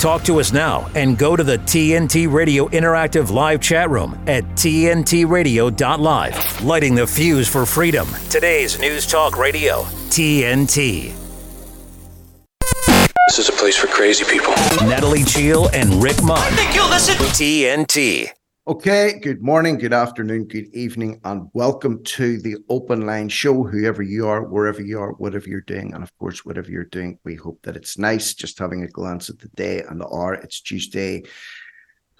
Talk to us now and go to the TNT Radio Interactive Live chat room at TNTRadio.live. Lighting the fuse for freedom. Today's News Talk Radio, TNT. This is a place for crazy people. Natalie Cheale and Rick Munn. I think you'll listen. TNT. Okay, good morning, good afternoon, good evening, and welcome to the Open Line Show. Whoever you are, wherever you are, whatever you're doing, and of course, whatever you're doing, we hope that it's nice. Just having a glance at the day and the hour. It's Tuesday,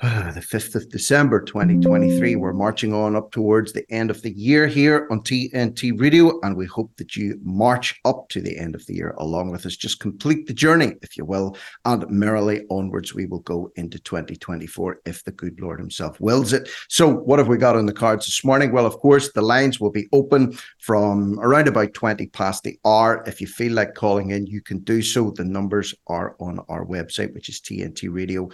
the 5th of December 2023. We're marching on up towards the end of the year here on TNT Radio, and we hope that you march up to the end of the year along with us. Just complete the journey, if you will, and merrily onwards we will go into 2024 if the good Lord Himself wills it. So, what have we got on the cards this morning? Well, of course, the lines will be open from around about 20 past the hour. If you feel like calling in, you can do so. The numbers are on our website, which is TNT Radio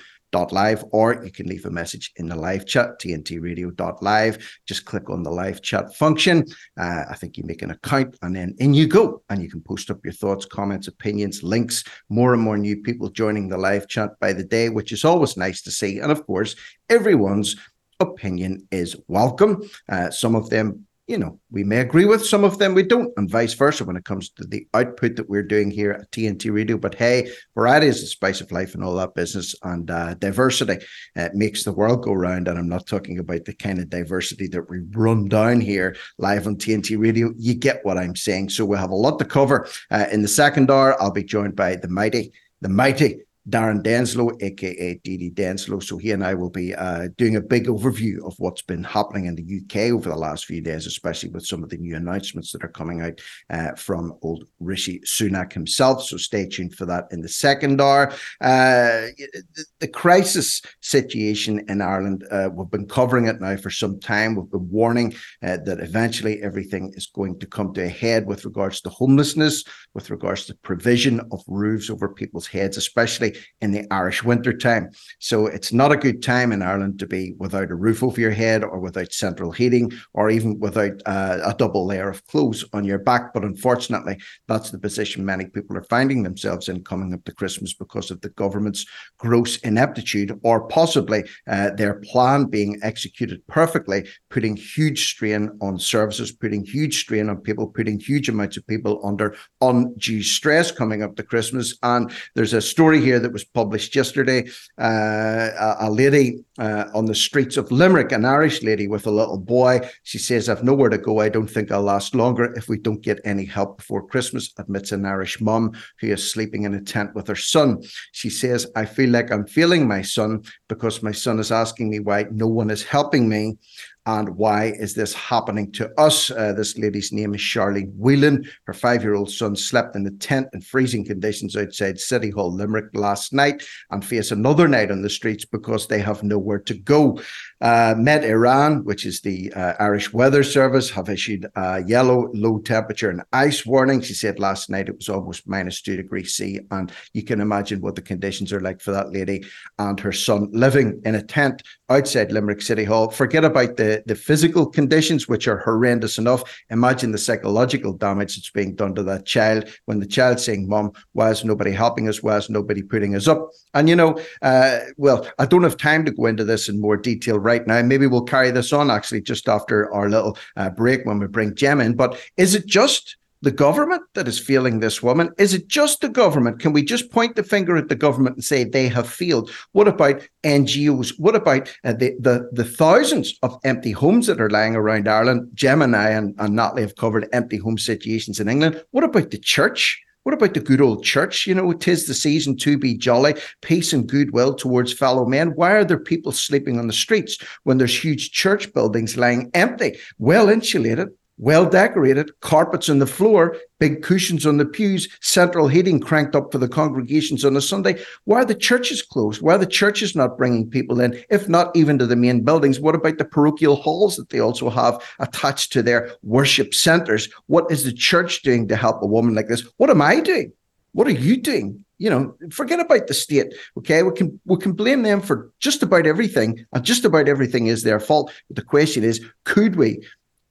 live, or you can leave a message in the live chat, tntradio.live. Just click on the live chat function. Uh, I think you make an account and then in you go. And you can post up your thoughts, comments, opinions, links. More and more new people joining the live chat by the day, which is always nice to see. And of course, everyone's opinion is welcome. Uh, some of them you know, we may agree with some of them, we don't, and vice versa when it comes to the output that we're doing here at TNT Radio. But hey, variety is the spice of life and all that business, and uh, diversity uh, makes the world go round. And I'm not talking about the kind of diversity that we run down here live on TNT Radio. You get what I'm saying. So we have a lot to cover. Uh, in the second hour, I'll be joined by the mighty, the mighty Darren Denslow, aka DD Denslow. So he and I will be uh, doing a big overview of what's been happening in the UK over the last few days, especially with some of the new announcements that are coming out uh, from old Rishi Sunak himself. So stay tuned for that in the second hour. Uh, the, the, crisis situation in Ireland, uh, we've been covering it now for some time. We've been warning uh, that eventually everything is going to come to a head with regards to homelessness, with regards to provision of roofs over people's heads, especially in the Irish winter time. So it's not a good time in Ireland to be without a roof over your head or without central heating or even without uh, a double layer of clothes on your back. But unfortunately, that's the position many people are finding themselves in coming up to Christmas because of the government's gross ineptitude or possibly uh, their plan being executed perfectly, putting huge strain on services, putting huge strain on people, putting huge amounts of people under undue stress coming up to Christmas. And there's a story here that was published yesterday. Uh, a, a, lady uh, on the streets of Limerick, an Irish lady with a little boy. She says, I've nowhere to go. I don't think I'll last longer if we don't get any help before Christmas, admits an Irish mum who is sleeping in a tent with her son. She says, I feel like I'm failing my son because my son is asking me why no one is helping me and why is this happening to us? Uh, this lady's name is Charlene Whelan. Her five year old son slept in a tent in freezing conditions outside City Hall, Limerick last night and face another night on the streets because they have nowhere to go. Uh, Met Éireann, which is the uh, Irish Weather Service, have issued a yellow low temperature and ice warning. She said last night it was almost minus two degrees C. And you can imagine what the conditions are like for that lady and her son living in a tent outside Limerick City Hall. Forget about the, the physical conditions, which are horrendous enough. Imagine the psychological damage that's being done to that child when the child's saying, Mom, why is nobody helping us? Why is nobody putting us up? And, you know, uh, well, I don't have time to go into this in more detail right now. Maybe we'll carry this on actually just after our little uh, break when we bring Jem in. But is it just the government that is failing this woman? Is it just the government? Can we just point the finger at the government and say they have failed? What about NGOs? What about uh, the, the, the thousands of empty homes that are lying around Ireland? Jem and I and, and Natalie have covered empty home situations in England. What about the church? What about the good old church? You know, tis the season to be jolly, peace and goodwill towards fellow men. Why are there people sleeping on the streets when there's huge church buildings lying empty, well insulated, well decorated, carpets on the floor, big cushions on the pews, central heating cranked up for the congregations on a Sunday. Why are the churches closed? Why are the churches not bringing people in, if not even to the main buildings? What about the parochial halls that they also have attached to their worship centers? What is the church doing to help a woman like this? What am I doing? What are you doing? You know, forget about the state. Okay, we can we can blame them for just about everything, and just about everything is their fault. But the question is, could we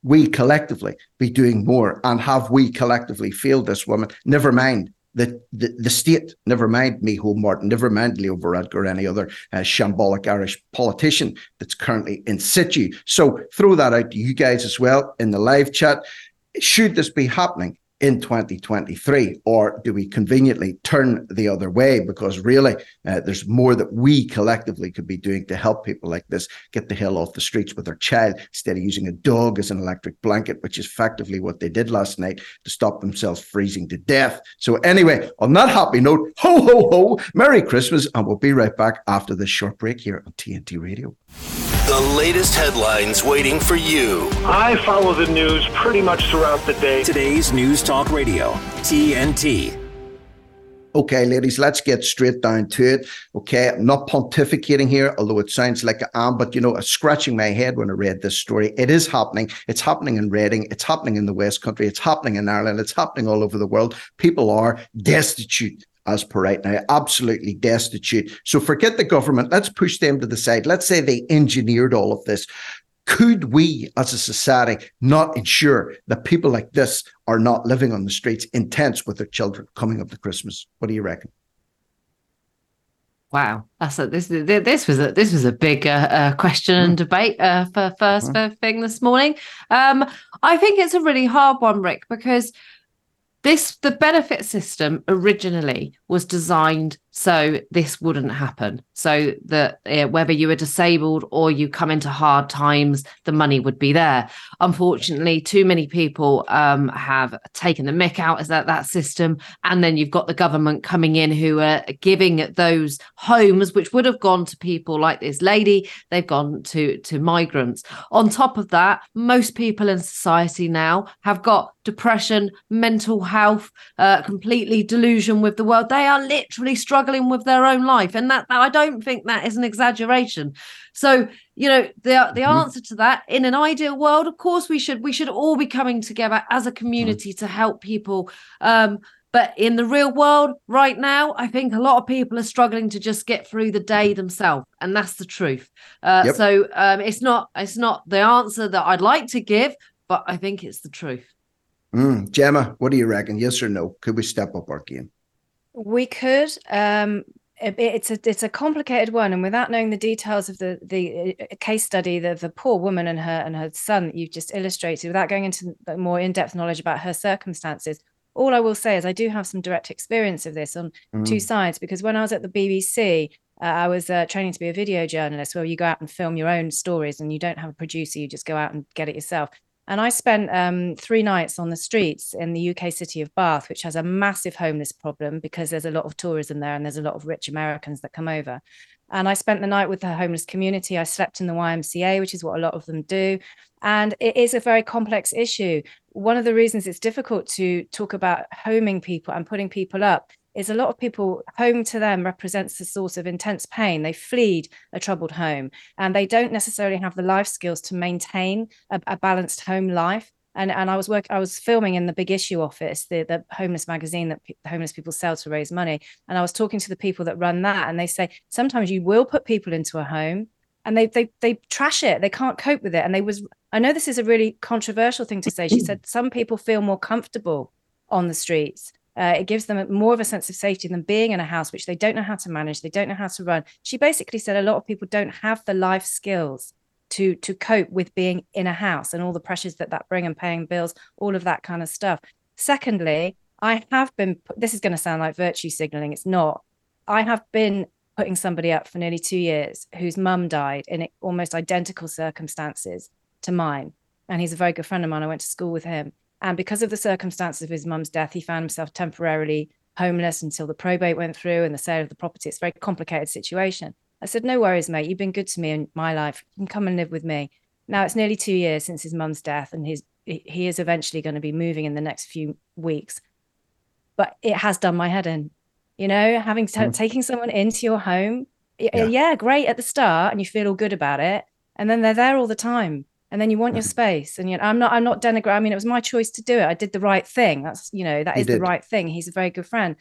we collectively be doing more? And have we collectively failed this woman? Never mind the, the, the state, never mind Micheál Martin, never mind Leo Varadkar or any other uh, shambolic Irish politician that's currently in situ. So throw that out to you guys as well in the live chat. Should this be happening? In 2023 or do we conveniently turn the other way? Because really uh, there's more that we collectively could be doing to help people like this get the hell off the streets with their child instead of using a dog as an electric blanket which is effectively what they did last night to stop themselves freezing to death. So anyway on that happy note ho ho ho merry christmas and we'll be right back after this short break here on tnt radio the latest headlines waiting for you. I follow the news pretty much throughout the day. Today's News Talk Radio, TNT. Okay, ladies, let's get straight down to it. Okay, I'm not pontificating here, although it sounds like I am, but you know, I'm scratching my head when I read this story. It is happening. It's happening in Reading. It's happening in the West Country. It's happening in Ireland. It's happening all over the world. People are destitute as per right now, absolutely destitute. So forget the government. Let's push them to the side. Let's say they engineered all of this. Could we, as a society, not ensure that people like this are not living on the streets in tents with their children coming up to Christmas? What do you reckon? Wow, that's a, this. This was a this was a big uh, uh, question and mm. debate uh, for first mm. thing this morning. Um, I think it's a really hard one, Rick, because this the benefit system originally was designed so this wouldn't happen. So that uh, whether you were disabled or you come into hard times the money would be there. Unfortunately too many people um, have taken the mick out of that that system. And then you've got the government coming in who are giving those homes which would have gone to people like this lady. They've gone to to migrants. On top of that most people in society now have got depression mental health uh, completely delusion with the world. They are literally struggling struggling with their own life and that, that i don't think that is an exaggeration so you know the the mm-hmm. answer to that in an ideal world of course we should we should all be coming together as a community mm-hmm. to help people um but in the real world right now i think a lot of people are struggling to just get through the day themselves and that's the truth uh, yep. so um, it's not it's not the answer that i'd like to give but i think it's the truth mm. gemma what do you reckon yes or no could we step up our game we could. Um, it, it's a it's a complicated one, and without knowing the details of the the uh, case study, the the poor woman and her and her son that you've just illustrated, without going into more in depth knowledge about her circumstances, all I will say is I do have some direct experience of this on mm. two sides because when I was at the BBC, uh, I was uh, training to be a video journalist where you go out and film your own stories and you don't have a producer, you just go out and get it yourself. And I spent um, three nights on the streets in the UK city of Bath, which has a massive homeless problem because there's a lot of tourism there and there's a lot of rich Americans that come over. And I spent the night with the homeless community. I slept in the YMCA, which is what a lot of them do. And it is a very complex issue. One of the reasons it's difficult to talk about homing people and putting people up is a lot of people home to them represents a source of intense pain. They fled a troubled home and they don't necessarily have the life skills to maintain a, a balanced home life. And and I was work I was filming in the Big Issue office, the the homeless magazine that homeless people sell to raise money, and I was talking to the people that run that, and they say sometimes you will put people into a home, and they they they trash it, they can't cope with it, and they was I know this is a really controversial thing to say. She said some people feel more comfortable on the streets uh, it gives them more of a sense of safety than being in a house which they don't know how to manage they don't know how to run. She basically said a lot of people don't have the life skills to to cope with being in a house and all the pressures that that bring and paying bills all of that kind of stuff. Secondly i have been this is going to sound like virtue signaling it's not. I have been putting somebody up for nearly two years whose mum died in almost identical circumstances to mine and he's a very good friend of mine. I went to school with him and because of the circumstances of his mum's death, he found himself temporarily homeless until the probate went through and the sale of the property. It's a very complicated situation. I said, No worries, mate. You've been good to me in my life. You can come and live with me. Now it's nearly two years since his mum's death, and his he is eventually going to be moving in the next few weeks. But it has done my head in, you know, having t- mm. taking someone into your home. Yeah. yeah, great at the start, and you feel all good about it, and then they're there all the time and then you want your mm-hmm. space and you know, i'm not i'm not denigrating i mean it was my choice to do it. I did the right thing. That's you know that is the right thing. He's a very good friend.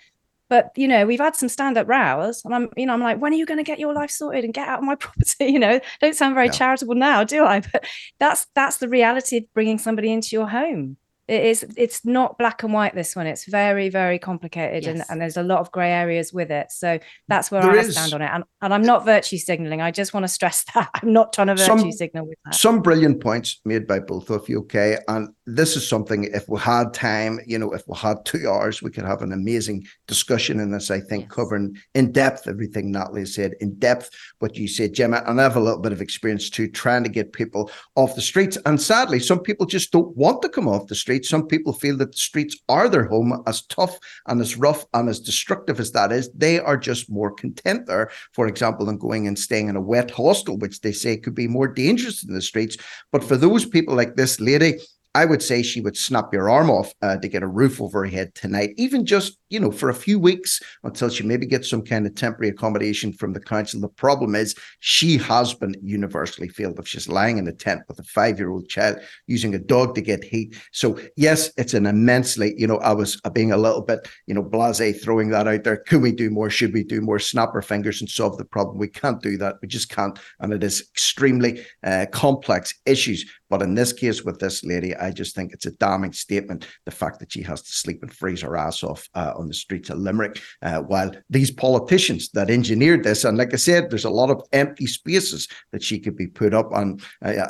But you know we've had some stand-up rows and i'm you know i'm like when are you going to get your life sorted and get out of my property? You know don't sound very yeah. charitable now do i? But that's that's the reality of bringing somebody into your home it is it's not black and white this one it's very very complicated Yes. and, and there's a lot of gray areas with it so that's where There i is- stand on it and, and i'm not virtue signaling i just want to stress that i'm not trying to virtue Some- signal with that Some brilliant points made by both of you, okay? And this is something, if we had time, you know, if we had two hours, we could have an amazing discussion in this, I think, Yes. covering in depth everything Natalie said, in depth what you said, Gemma. And I have a little bit of experience too, trying to get people off the streets. And sadly, some people just don't want to come off the streets. Some people feel that the streets are their home, as tough and as rough and as destructive as that is. They are just more content there, for example, than going and staying in a wet hostel, which they say could be more dangerous than the streets. But for those people like this lady, I would say she would snap your arm off uh, to get a roof over her head tonight, even just, you know, for a few weeks until she maybe gets some kind of temporary accommodation from the council. The problem is she has been universally failed if she's lying in a tent with a five year old child using a dog to get heat. So, yes, it's an immensely, you know, I was uh, being a little bit, you know, blase throwing that out there. Could we do more? Should we do more? Snap our fingers and solve the problem. We can't do that. We just can't. And it is extremely uh, complex issues. But in this case, with this lady, I just think it's a damning statement the fact that she has to sleep and freeze her ass off uh, on the streets of Limerick, uh, while these politicians that engineered this, and like I said, there's a lot of empty spaces that she could be put up on. I,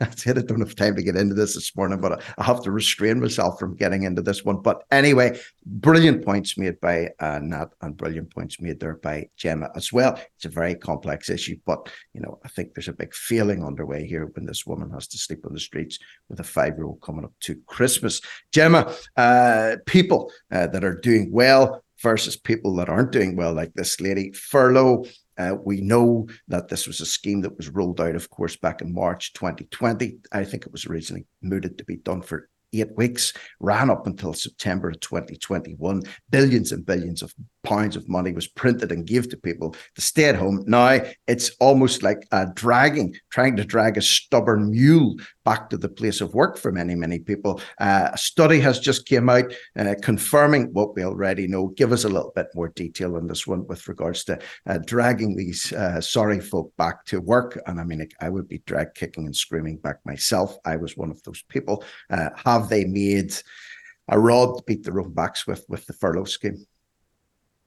I said I don't have time to get into this this morning, but I have to restrain myself from getting into this one. But anyway, brilliant points made by uh, Nat and brilliant points made there by Gemma as well. It's a very complex issue, but you know, I think there's a big feeling underway here when this woman has to sleep on the streets with a five-year-old coming up to Christmas. Gemma, uh, people uh, that are doing well versus people that aren't doing well, like this lady, furlough. Uh, we know that this was a scheme that was rolled out, of course, back in March 2020. I think it was originally mooted to be done for eight weeks, ran up until September of 2021. Billions and billions of pounds of money was printed and gave to people to stay at home. Now it's almost like dragging, trying to drag a stubborn mule back to the place of work for many, many people. Uh, a study has just came out uh, confirming what we already know. Give us a little bit more detail on this one with regards to uh, dragging these uh, sorry folk back to work. And I mean, I would be drag kicking and screaming back myself. I was one of those people. Uh, have they made a rod to beat their own backs with with the furlough scheme?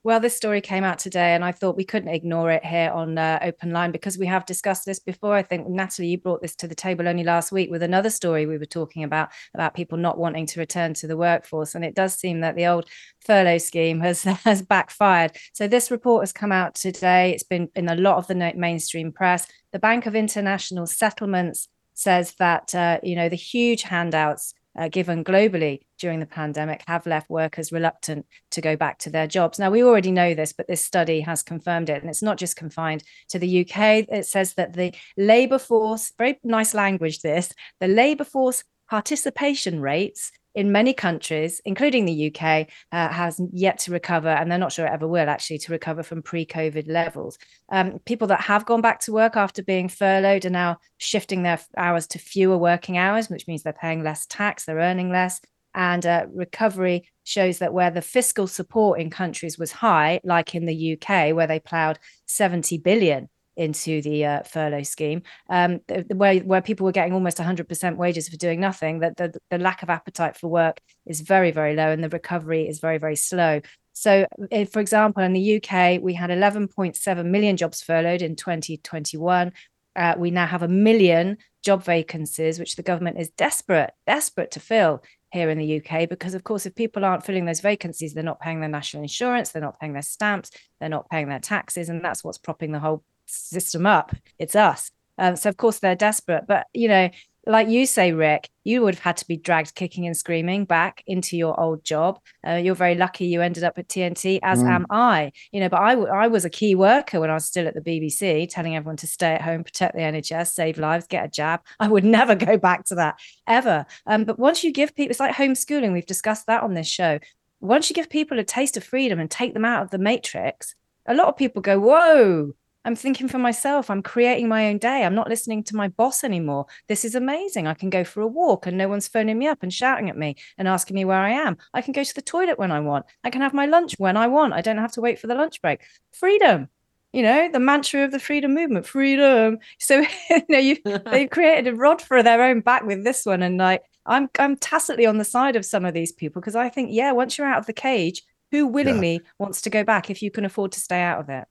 Well, this story came out today, and I thought we couldn't ignore it here on uh, Open Line because we have discussed this before. I think Natalie, you brought this to the table only last week with another story we were talking about about people not wanting to return to the workforce, and it does seem that the old furlough scheme has has backfired. So this report has come out today. It's been in a lot of the mainstream press. The Bank of International Settlements says that uh, you know the huge handouts uh, given globally during the pandemic have left workers reluctant to go back to their jobs. Now, we already know this, but this study has confirmed it. And it's not just confined to the UK. It says that the labour force, very nice language, this, the labour force participation rates in many countries, including the UK, uh, has yet to recover, and they're not sure it ever will actually to recover from pre-COVID levels. Um, people that have gone back to work after being furloughed are now shifting their hours to fewer working hours, which means they're paying less tax, they're earning less. And uh, recovery shows that where the fiscal support in countries was high, like in the UK, where they ploughed 70 billion into the uh, furlough scheme, um, where where people were getting almost 100% wages for doing nothing, that the, the lack of appetite for work is very very low, and the recovery is very very slow. So, if, for example, in the UK, we had 11.7 million jobs furloughed in 2021. Uh, we now have a million job vacancies, which the government is desperate desperate to fill here in the UK because, of course, if people aren't filling those vacancies, they're not paying their national insurance, they're not paying their stamps, they're not paying their taxes, and that's what's propping the whole system up. It's us. Um, so of course they're desperate, but you know, like you say, Rick, you would have had to be dragged kicking and screaming back into your old job. Uh, you're very lucky you ended up at TNT, as mm. am I. You know, but I, w- I was a key worker when I was still at the BBC, telling everyone to stay at home, protect the NHS, save lives, get a jab. I would never go back to that ever. Um, but once you give people, it's like homeschooling. We've discussed that on this show. Once you give people a taste of freedom and take them out of the matrix, a lot of people go, "Whoa." I'm thinking for myself. I'm creating my own day. I'm not listening to my boss anymore. This is amazing. I can go for a walk and no one's phoning me up and shouting at me and asking me where I am. I can go to the toilet when I want. I can have my lunch when I want. I don't have to wait for the lunch break. Freedom. You know, the mantra of the freedom movement, freedom. So, you know, you they've created a rod for their own back with this one. And like, I'm I'm tacitly on the side of some of these people because I think, yeah, once you're out of the cage, who willingly yeah. wants to go back if you can afford to stay out of it?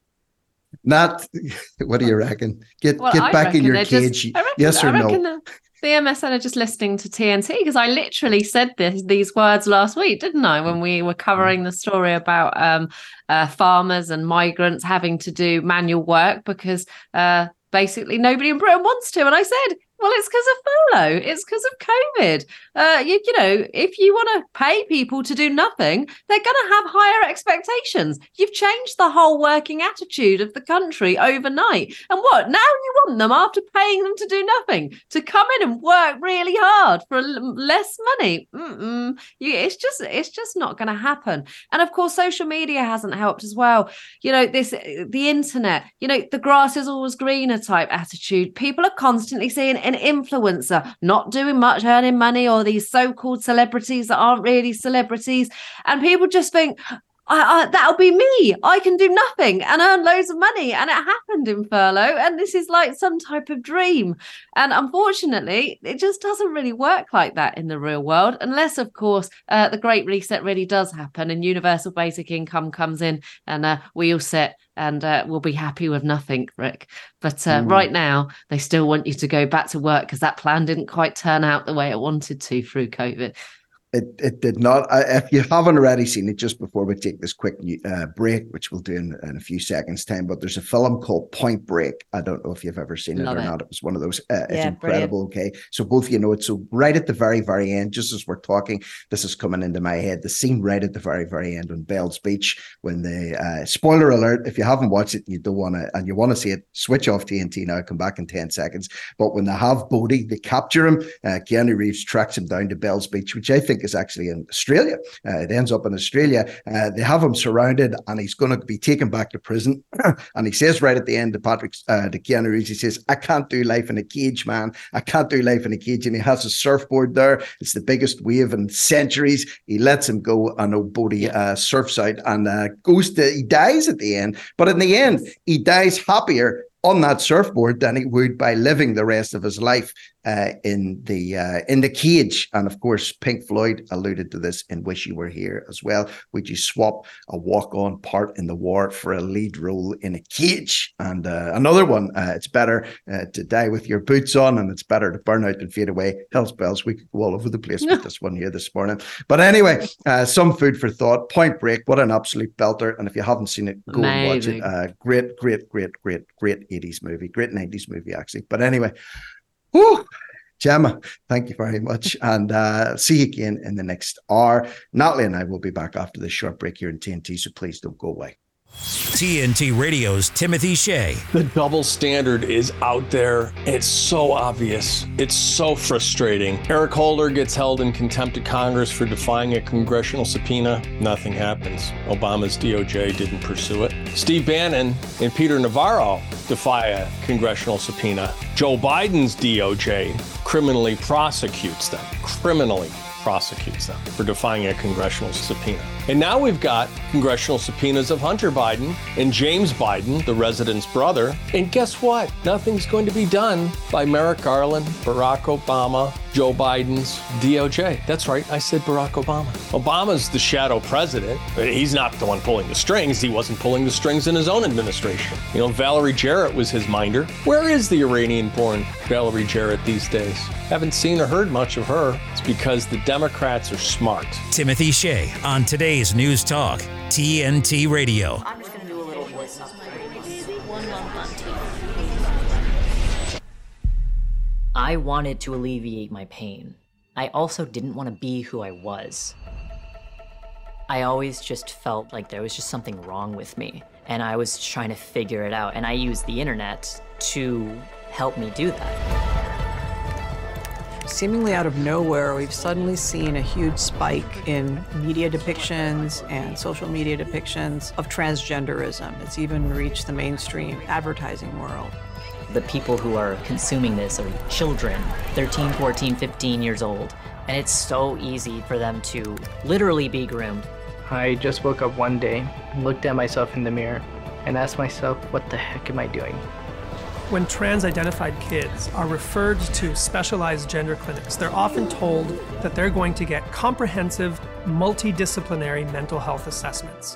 Not what do you reckon? Get well, get back in your cage. Just, reckon, yes or no? The MSN are just listening to TNT because I literally said this these words last week, didn't I? When we were covering the story about um, uh, farmers and migrants having to do manual work because uh, basically nobody in Britain wants to, and I said well, it's because of furlough. It's because of COVID. Uh, you, you know, if you want to pay people to do nothing, they're going to have higher expectations. You've changed the whole working attitude of the country overnight. And what? Now you want them, after paying them to do nothing, to come in and work really hard for less money. You, it's just, it's just not going to happen. And of course, social media hasn't helped as well. You know, this, the internet. You know, the grass is always greener type attitude. People are constantly seeing an influencer, not doing much, earning money, or these so called celebrities that aren't really celebrities. And people just think, I, I, that'll be me. I can do nothing and earn loads of money. And it happened in furlough. And this is like some type of dream. And unfortunately, it just doesn't really work like that in the real world, unless, of course, uh, the Great Reset really does happen and universal basic income comes in and uh, we all sit and uh, we'll be happy with nothing, Rick. But uh, mm. right now, they still want you to go back to work because that plan didn't quite turn out the way it wanted to through COVID. It, it did not. If you haven't already seen it, just before we take this quick uh, break, which we'll do in, in, a few seconds' time, but there's a film called Point Break. I don't know if you've ever seen Love it or it. not. It was one of those. Uh, it's incredible. Brilliant. Okay, so both of you know it. So right at the very, very end, just as we're talking, this is coming into my head. The scene right at the very, very end on Bell's Beach when the uh, spoiler alert. If you haven't watched it, you don't want to, and you want to see it, switch off TNT now. Come back in ten seconds. But when they have Bodhi, they capture him. Uh, Keanu Reeves tracks him down to Bell's Beach, which I think is actually in Australia. Uh, it ends up in Australia. Uh, they have him surrounded, and he's going to be taken back to prison. and he says right at the end to Patrick, uh, to Keanu Reeves, he says, "I can't do life in a cage, man. I can't do life in a cage." And he has a surfboard there. It's the biggest wave in centuries. He lets him go, and Obodi uh, surfs out and uh, goes to. He dies at the end, but in the end, he dies happier on that surfboard than he would by living the rest of his life uh, in the uh, in the cage. And of course, Pink Floyd alluded to this in "Wish You Were Here" as well. Would you swap a walk-on part in the war for a lead role in a cage? And uh, another one, uh, it's better uh, to die with your boots on, and it's better to burn out than fade away. Hell's bells, we could go all over the place with this one here this morning. But anyway, uh, some food for thought. Point Break, what an absolute belter! And if you haven't seen it, go Amazing. and watch it. great, great, great, great, great 80s movie, great 90s movie, actually. But anyway, whew, Gemma, thank you very much. And uh, see you again in the next hour. Natalie and I will be back after this short break here in TNT, so please don't go away. TNT Radio's Timothy Shea. The double standard is out there. It's so obvious. It's so frustrating. Eric Holder gets held in contempt of Congress for defying a congressional subpoena. Nothing happens. Obama's DOJ didn't pursue it. Steve Bannon and Peter Navarro defy a congressional subpoena. Joe Biden's DOJ criminally prosecutes them. Criminally prosecutes them for defying a congressional subpoena. And now we've got congressional subpoenas of Hunter Biden and James Biden, the resident's brother. And guess what? Nothing's going to be done by Merrick Garland, Barack Obama, Joe Biden's DOJ. That's right, I said Barack Obama. Obama's the shadow president, he's not the one pulling the strings. He wasn't pulling the strings in his own administration. You know, Valerie Jarrett was his minder. Where is the Iranian born Valerie Jarrett these days? Haven't seen or heard much of her. It's because the Democrats are smart. Timothy Shea on today's News Talk, TNT Radio. I'm just going to do a little voice One month on TV. I wanted to alleviate my pain. I also didn't want to be who I was. I always just felt like there was just something wrong with me, and I was trying to figure it out, and I used the internet to help me do that seemingly out of nowhere, we've suddenly seen a huge spike in media depictions and social media depictions of transgenderism. It's even reached the mainstream advertising world. The people who are consuming this are children, 13, 14, 15 years old. And it's so easy for them to literally be groomed. I just woke up one day, looked at myself in the mirror, and asked myself, what the heck am I doing? When trans identified kids are referred to specialized gender clinics, they're often told that they're going to get comprehensive, multidisciplinary mental health assessments.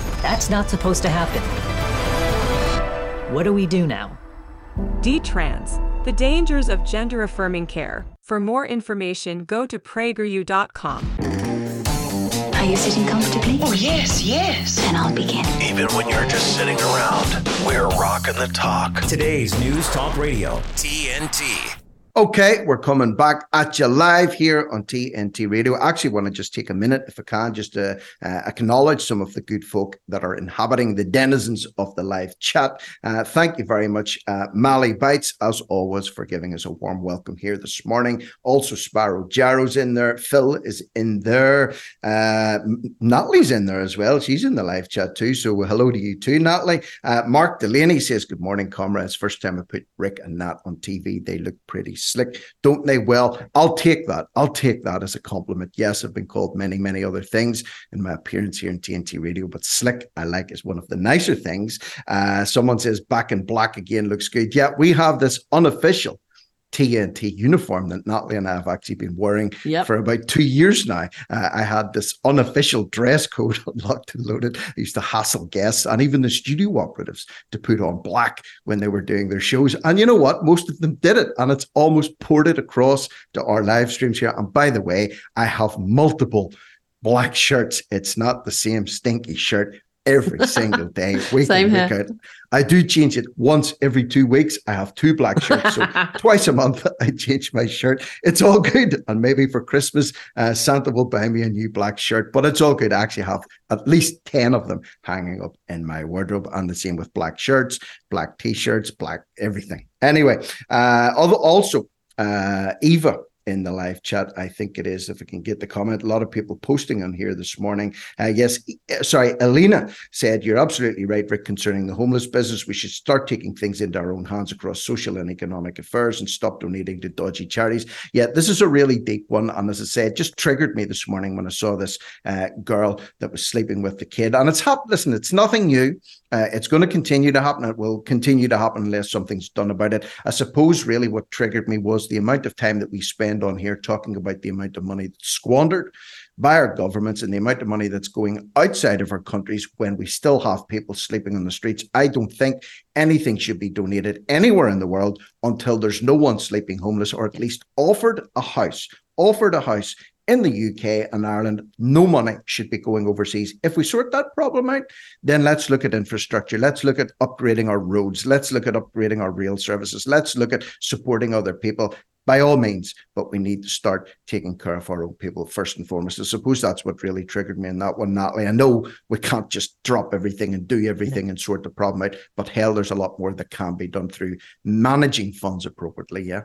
That's not supposed to happen. What do we do now? D-Trans, the dangers of gender affirming care. For more information, go to prageru.com. Are you sitting comfortably? Oh, yes, yes. Then I'll begin. Even when you're just sitting around, we're rocking the talk. Today's News Talk Radio, TNT. Okay, we're coming back at you live here on TNT Radio. I actually want to just take a minute, if I can, just to uh, acknowledge some of the good folk that are inhabiting the denizens of the live chat. Uh, thank you very much, uh, Mally Bites, as always, for giving us a warm welcome here this morning. Also, Sparrow Jarrow's in there. Phil is in there. Uh, Natalie's in there as well. She's in the live chat too. So hello to you too, Natalie. Uh, Mark Delaney says, Good morning, comrades. First time I put Rick and Nat on TV. They look pretty slick, don't they? Well, I'll take that. I'll take that as a compliment. Yes, I've been called many, many other things in my appearance here in TNT Radio, but slick, I like, is one of the nicer things. Uh, someone says back in black again looks good. Yeah, we have this unofficial TNT uniform that Natalie and I have actually been wearing Yep. for about two years now. Uh, I had this unofficial dress code unlocked and loaded. I used to hassle guests and even the studio operatives to put on black when they were doing their shows. And you know what? Most of them did it, and it's almost ported across to our live streams here. And by the way, I have multiple black shirts. It's not the same stinky shirt every single day, week Same in, week out. I do change it once every two weeks. I have two black shirts. So twice a month, I change my shirt. It's all good. And maybe for Christmas, uh, Santa will buy me a new black shirt, but it's all good. I actually have at least 10 of them hanging up in my wardrobe. And the same with black shirts, black t shirts, black everything. Anyway, uh, also, uh, Eva in the live chat. I think it is, if I can get the comment. A lot of people posting on here this morning. Uh, yes, uh, sorry, Alina said, You're absolutely right, Rick, concerning the homeless business. We should start taking things into our own hands across social and economic affairs and stop donating to dodgy charities. Yeah, this is a really deep one. And as I said, just triggered me this morning when I saw this uh, girl that was sleeping with the kid. And it's happened, listen, it's nothing new. Uh, it's going to continue to happen. It will continue to happen unless something's done about it. I suppose really what triggered me was the amount of time that we spend on here talking about the amount of money that's squandered by our governments and the amount of money that's going outside of our countries when we still have people sleeping on the streets. I don't think anything should be donated anywhere in the world until there's no one sleeping homeless or at least offered a house, offered a house in the UK and Ireland, no money should be going overseas. If we sort that problem out, then let's look at infrastructure. Let's look at upgrading our roads. Let's look at upgrading our rail services. Let's look at supporting other people by all means. But we need to start taking care of our own people first and foremost. I suppose that's what really triggered me in that one, Natalie. I know we can't just drop everything and do everything and sort the problem out, but hell, there's a lot more that can be done through managing funds appropriately. Yeah.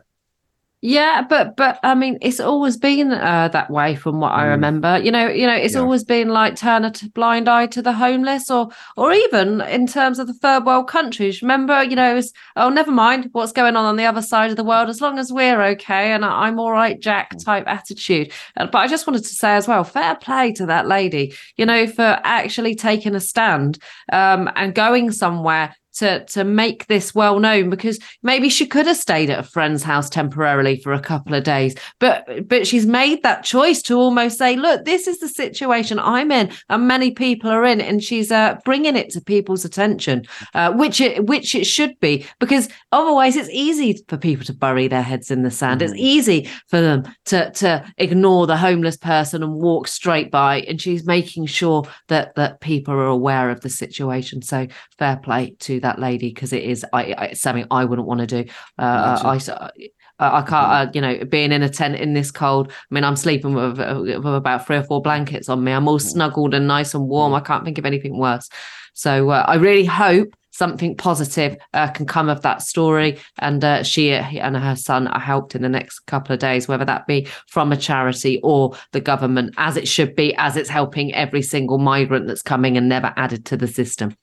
Yeah, but but I mean, it's always been uh, that way from what I Mm. remember. You know, you know, it's Yeah. always been like turn a blind eye to the homeless, or or even in terms of the third world countries. Remember, you know, it's oh, never mind what's going on on the other side of the world, as long as we're okay and I- I'm all right, Jack Mm. type attitude. Uh, But I just wanted to say as well, fair play to that lady, you know, for actually taking a stand um, and going somewhere to to make this well known because maybe she could have stayed at a friend's house temporarily for a couple of days. But but she's made that choice to almost say look this is the situation i'm in and many people are in and she's uh, bringing it to people's attention uh, which it which it should be because otherwise it's easy for people to bury their heads in the sand. It's easy for them to to ignore the homeless person and walk straight by and she's making sure that that people are aware of the situation. So fair play to that lady because it is I, I it's something I wouldn't want to do. Uh, I, I I can't, uh, you know, being in a tent in this cold. I mean, I'm sleeping with, uh, with about three or four blankets on me. I'm all snuggled and nice and warm. I can't think of anything worse. So uh, I really hope something positive uh, can come of that story. And uh, she and her son are helped in the next couple of days, whether that be from a charity or the government, as it should be, as it's helping every single migrant that's coming and never added to the system.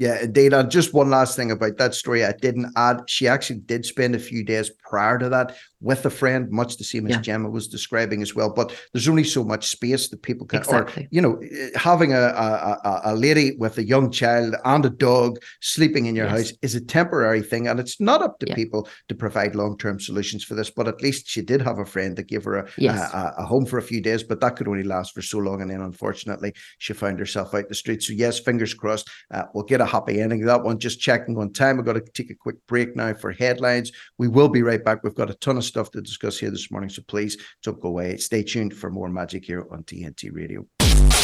Yeah, indeed. And just one last thing about that story I didn't add. She actually did spend a few days prior to that with a friend, much the same as yeah. Gemma was describing as well. But there's only so much space that people can, exactly. or you know, having a, a, a lady with a young child and a dog sleeping in your yes. house is a temporary thing, and it's not up to yeah. people to provide long term solutions for this. But at least she did have a friend that gave her a, yes. a, a, home for a few days, but that could only last for so long, and then unfortunately she found herself out the street. So yes, fingers crossed, uh, we'll get a happy ending. Of that one just checking on time. We've got to take a quick break now for headlines. We will be right back. We've got a ton of stuff to discuss here this morning. So please don't go away. Stay tuned for more magic here on TNT Radio.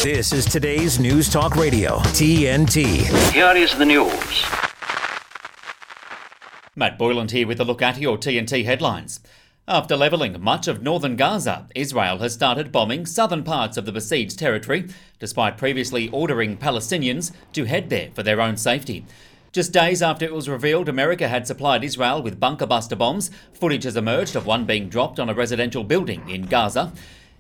This is today's News Talk Radio, TNT. Here is the news. Matt Boyland here with a look at your TNT headlines. After levelling much of northern Gaza, Israel has started bombing southern parts of the besieged territory, despite previously ordering Palestinians to head there for their own safety. Just days after it was revealed America had supplied Israel with bunker buster bombs, footage has emerged of one being dropped on a residential building in Gaza.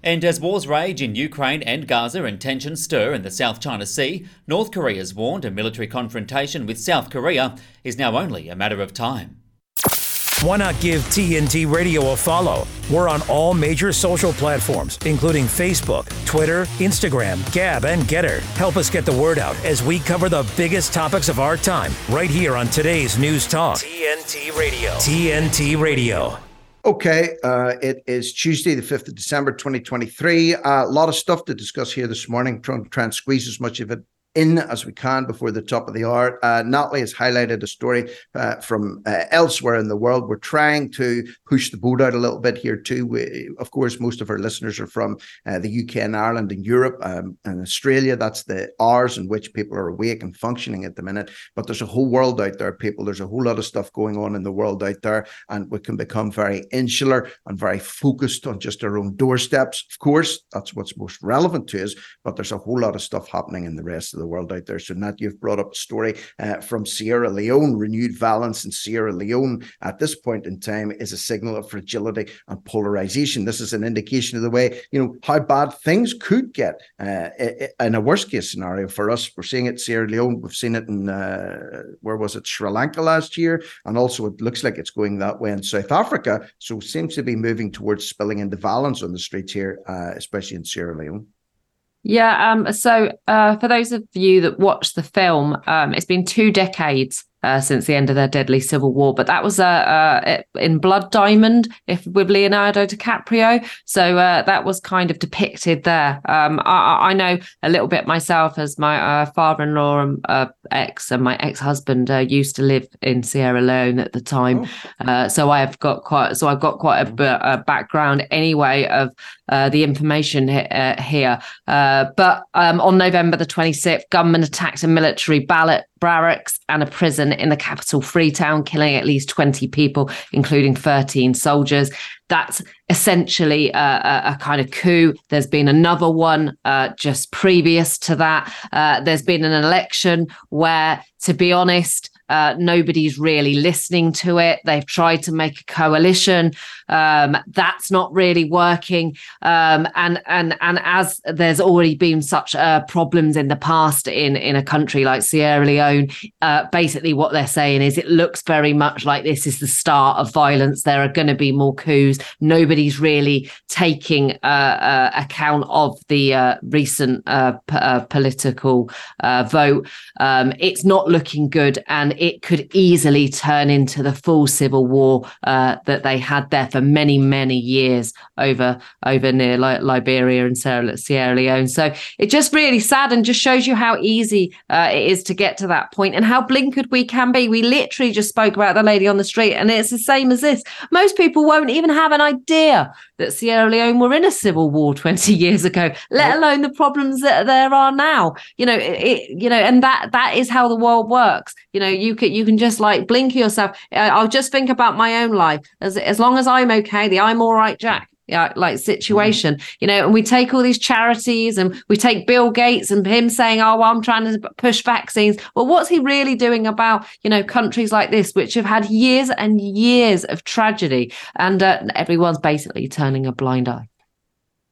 And as wars rage in Ukraine and Gaza and tensions stir in the South China Sea, North Korea has warned a military confrontation with South Korea is now only a matter of time. Why not give TNT Radio a follow? We're on all major social platforms, including Facebook, Twitter, Instagram, Gab, and Gettr. Help us get the word out as we cover the biggest topics of our time right here on today's News Talk. TNT Radio. TNT Radio. Okay, uh, it is Tuesday, the 5th of December, 2023. Uh, a lot of stuff to discuss here this morning, trying to try and squeeze as much of it in as we can before the top of the hour. Uh, Natalie has highlighted a story uh, from uh, elsewhere in the world. We're trying to push the boat out a little bit here too. We, of course, most of our listeners are from uh, the UK and Ireland and Europe um, and Australia. That's the hours in which people are awake and functioning at the minute. But there's a whole world out there, people. There's a whole lot of stuff going on in the world out there, and we can become very insular and very focused on just our own doorsteps. Of course, that's what's most relevant to us. But there's a whole lot of stuff happening in the rest of the the world out there. So, Nat, you've brought up a story uh, from Sierra Leone. Renewed violence in Sierra Leone at this point in time is a signal of fragility and polarization. This is an indication of the way, you know, how bad things could get uh, in a worst case scenario for us. We're seeing it Sierra Leone. We've seen it in, uh, where was it, Sri Lanka last year. And also, it looks like it's going that way in South Africa. So, seems to be moving towards spilling into violence on the streets here, uh, especially in Sierra Leone. Yeah. Um, so uh, for those of you that watched the film, um, it's been two decades uh, since the end of their deadly civil war. But that was uh, uh, in Blood Diamond, if with Leonardo DiCaprio. So uh, that was kind of depicted there. Um, I, I, know a little bit myself, as my uh, father-in-law and uh, ex and my ex-husband used to live in Sierra Leone at the time. Oh. so I've got quite so I've got quite a, a background anyway of the information here. but um, on November the 26th, gunmen attacked a military ballot barracks and a prison in the capital Freetown, killing at least 20 people, including 13 soldiers. That's essentially a, a, a kind of coup. There's been another one uh, just previous to that. Uh, there's been an election where, to be honest, uh, nobody's really listening to it. They've tried to make a coalition. Um, that's not really working. Um, and and and as there's already been such uh, problems in the past in in a country like Sierra Leone, uh, basically what they're saying is it looks very much like this is the start of violence. There are going to be more coups. Nobody's really taking uh, uh, account of the recent p- political vote. Um, it's not looking good, and it could easily turn into the full civil war that they had there for many many years over over near Li- Liberia and Sierra, Sierra Leone. So it just really sad and just shows you how easy uh, it is to get to that point and how blinkered we can be. We literally just spoke about the lady on the street, and it's the same as this. Most people won't even have an idea that Sierra Leone were in a civil war 20 years ago, let alone the problems that there are now. You know, it, you know, and that that is how the world works. You know, you can you can just like blink yourself. I'll just think about my own life. As as long as I'm okay, the I'm all right Jack yeah, like situation, mm. you know, and we take all these charities and we take Bill Gates and him saying, oh, well, I'm trying to push vaccines. Well, what's he really doing about, you know, countries like this, which have had years and years of tragedy and uh, everyone's basically turning a blind eye?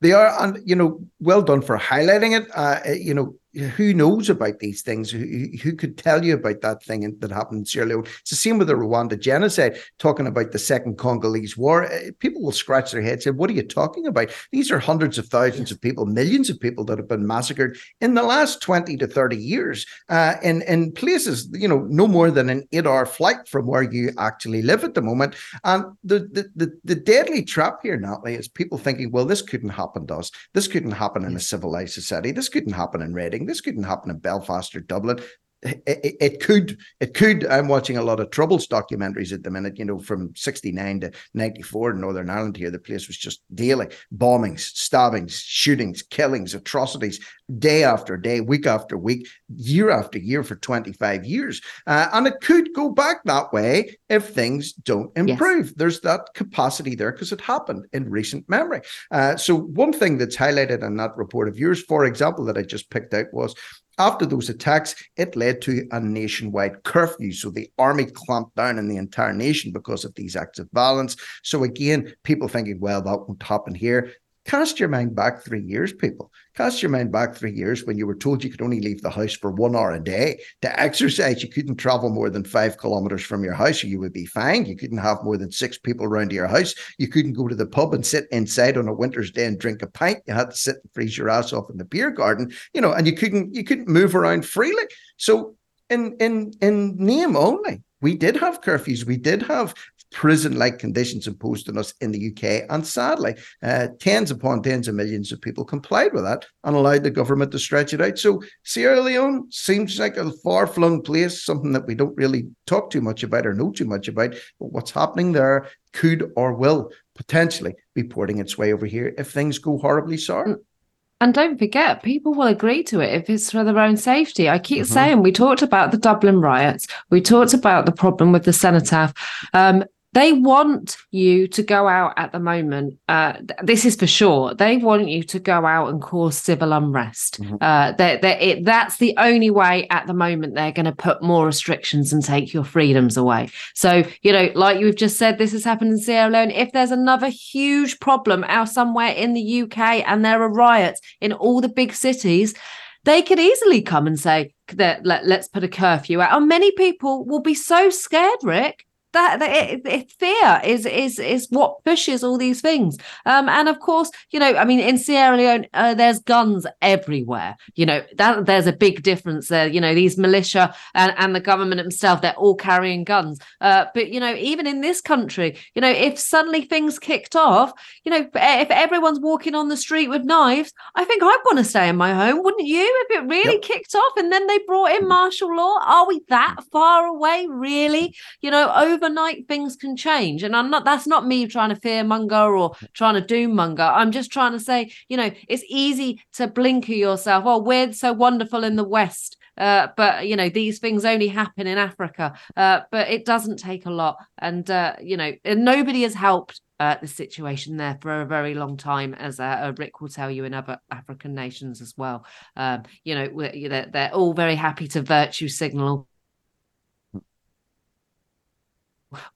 They are, and you know, well done for highlighting it. Uh, you know, who knows about these things? Who, who could tell you about that thing that happened in Sierra Leone? It's the same with the Rwanda genocide, talking about the Second Congolese War. Uh, people will scratch their heads and say, What are you talking about? These are hundreds of thousands of people, millions of people that have been massacred in the last 20 to 30 years uh, in, in places, you know, no more than an eight hour flight from where you actually live at the moment. And the, the, the, the deadly trap here, Natalie, is people thinking, Well, this couldn't happen to us. This couldn't happen in a civilized society. This couldn't happen in Reading this couldn't happen in Belfast or Dublin. It, it, could it could i'm watching a lot of troubles documentaries at the minute you know from 69 to 94 in northern ireland here the place was just daily bombings stabbings shootings killings atrocities day after day week after week year after year for 25 years. Uh, and it could go back that way if things don't improve. Yes. there's that capacity there because it happened in recent memory. Uh, so one thing that's highlighted in that report of yours for example that i just picked out was after those attacks, it led to a nationwide curfew. So the army clamped down in the entire nation because of these acts of violence. So again, people thinking, well, that won't happen here. Cast your mind back three years, people. Cast your mind back three years when you were told you could only leave the house for one hour a day to exercise. You couldn't travel more than five kilometers from your house, or you would be fined. You couldn't have more than six people around your house. You couldn't go to the pub and sit inside on a winter's day and drink a pint. You had to sit and freeze your ass off in the beer garden, you know, and you couldn't you couldn't move around freely. So in in in name only, we did have curfews. We did have prison like conditions imposed on us in the UK. And sadly, uh, tens upon tens of millions of people complied with that and allowed the government to stretch it out. So Sierra Leone seems like a far flung place, something that we don't really talk too much about or know too much about. But what's happening there could or will potentially be porting its way over here if things go horribly sour. And don't forget, people will agree to it if it's for their own safety. I keep mm-hmm. saying we talked about the Dublin riots, we talked about the problem with the cenotaph. Um, they want you to go out at the moment. Uh, this is for sure. They want you to go out and cause civil unrest. Mm-hmm. Uh, they're, they're, it, that's the only way at the moment they're going to put more restrictions and take your freedoms away. So, you know, like you've just said, this has happened in Sierra Leone. If there's another huge problem out somewhere in the UK and there are riots in all the big cities, they could easily come and say that let, us put a curfew out. And many people will be so scared, Rick, that, that it, it, fear is is is what pushes all these things. Um and of course you know i mean in sierra leone uh, there's guns everywhere. You know that there's a big difference there. You know these militia and, and the government themselves they're all carrying guns. Uh but you know even in this country you know if suddenly things kicked off you know if everyone's walking on the street with knives i think i'd want to stay in my home wouldn't you? If it really yep. kicked off and then they brought in martial law are we that far away really? You know over overnight things can change. And I'm not, that's not me trying to fear monger or trying to doom monger. I'm just trying to say, you know, it's easy to blinker yourself. Oh, we're so wonderful in the West. Uh, but you know these things only happen in Africa. Uh, but it doesn't take a lot, and uh, you know nobody has helped uh, the situation there for a very long time, as uh, uh, Rick will tell you in other African nations as well. Um, you know, they're, they're all very happy to virtue signal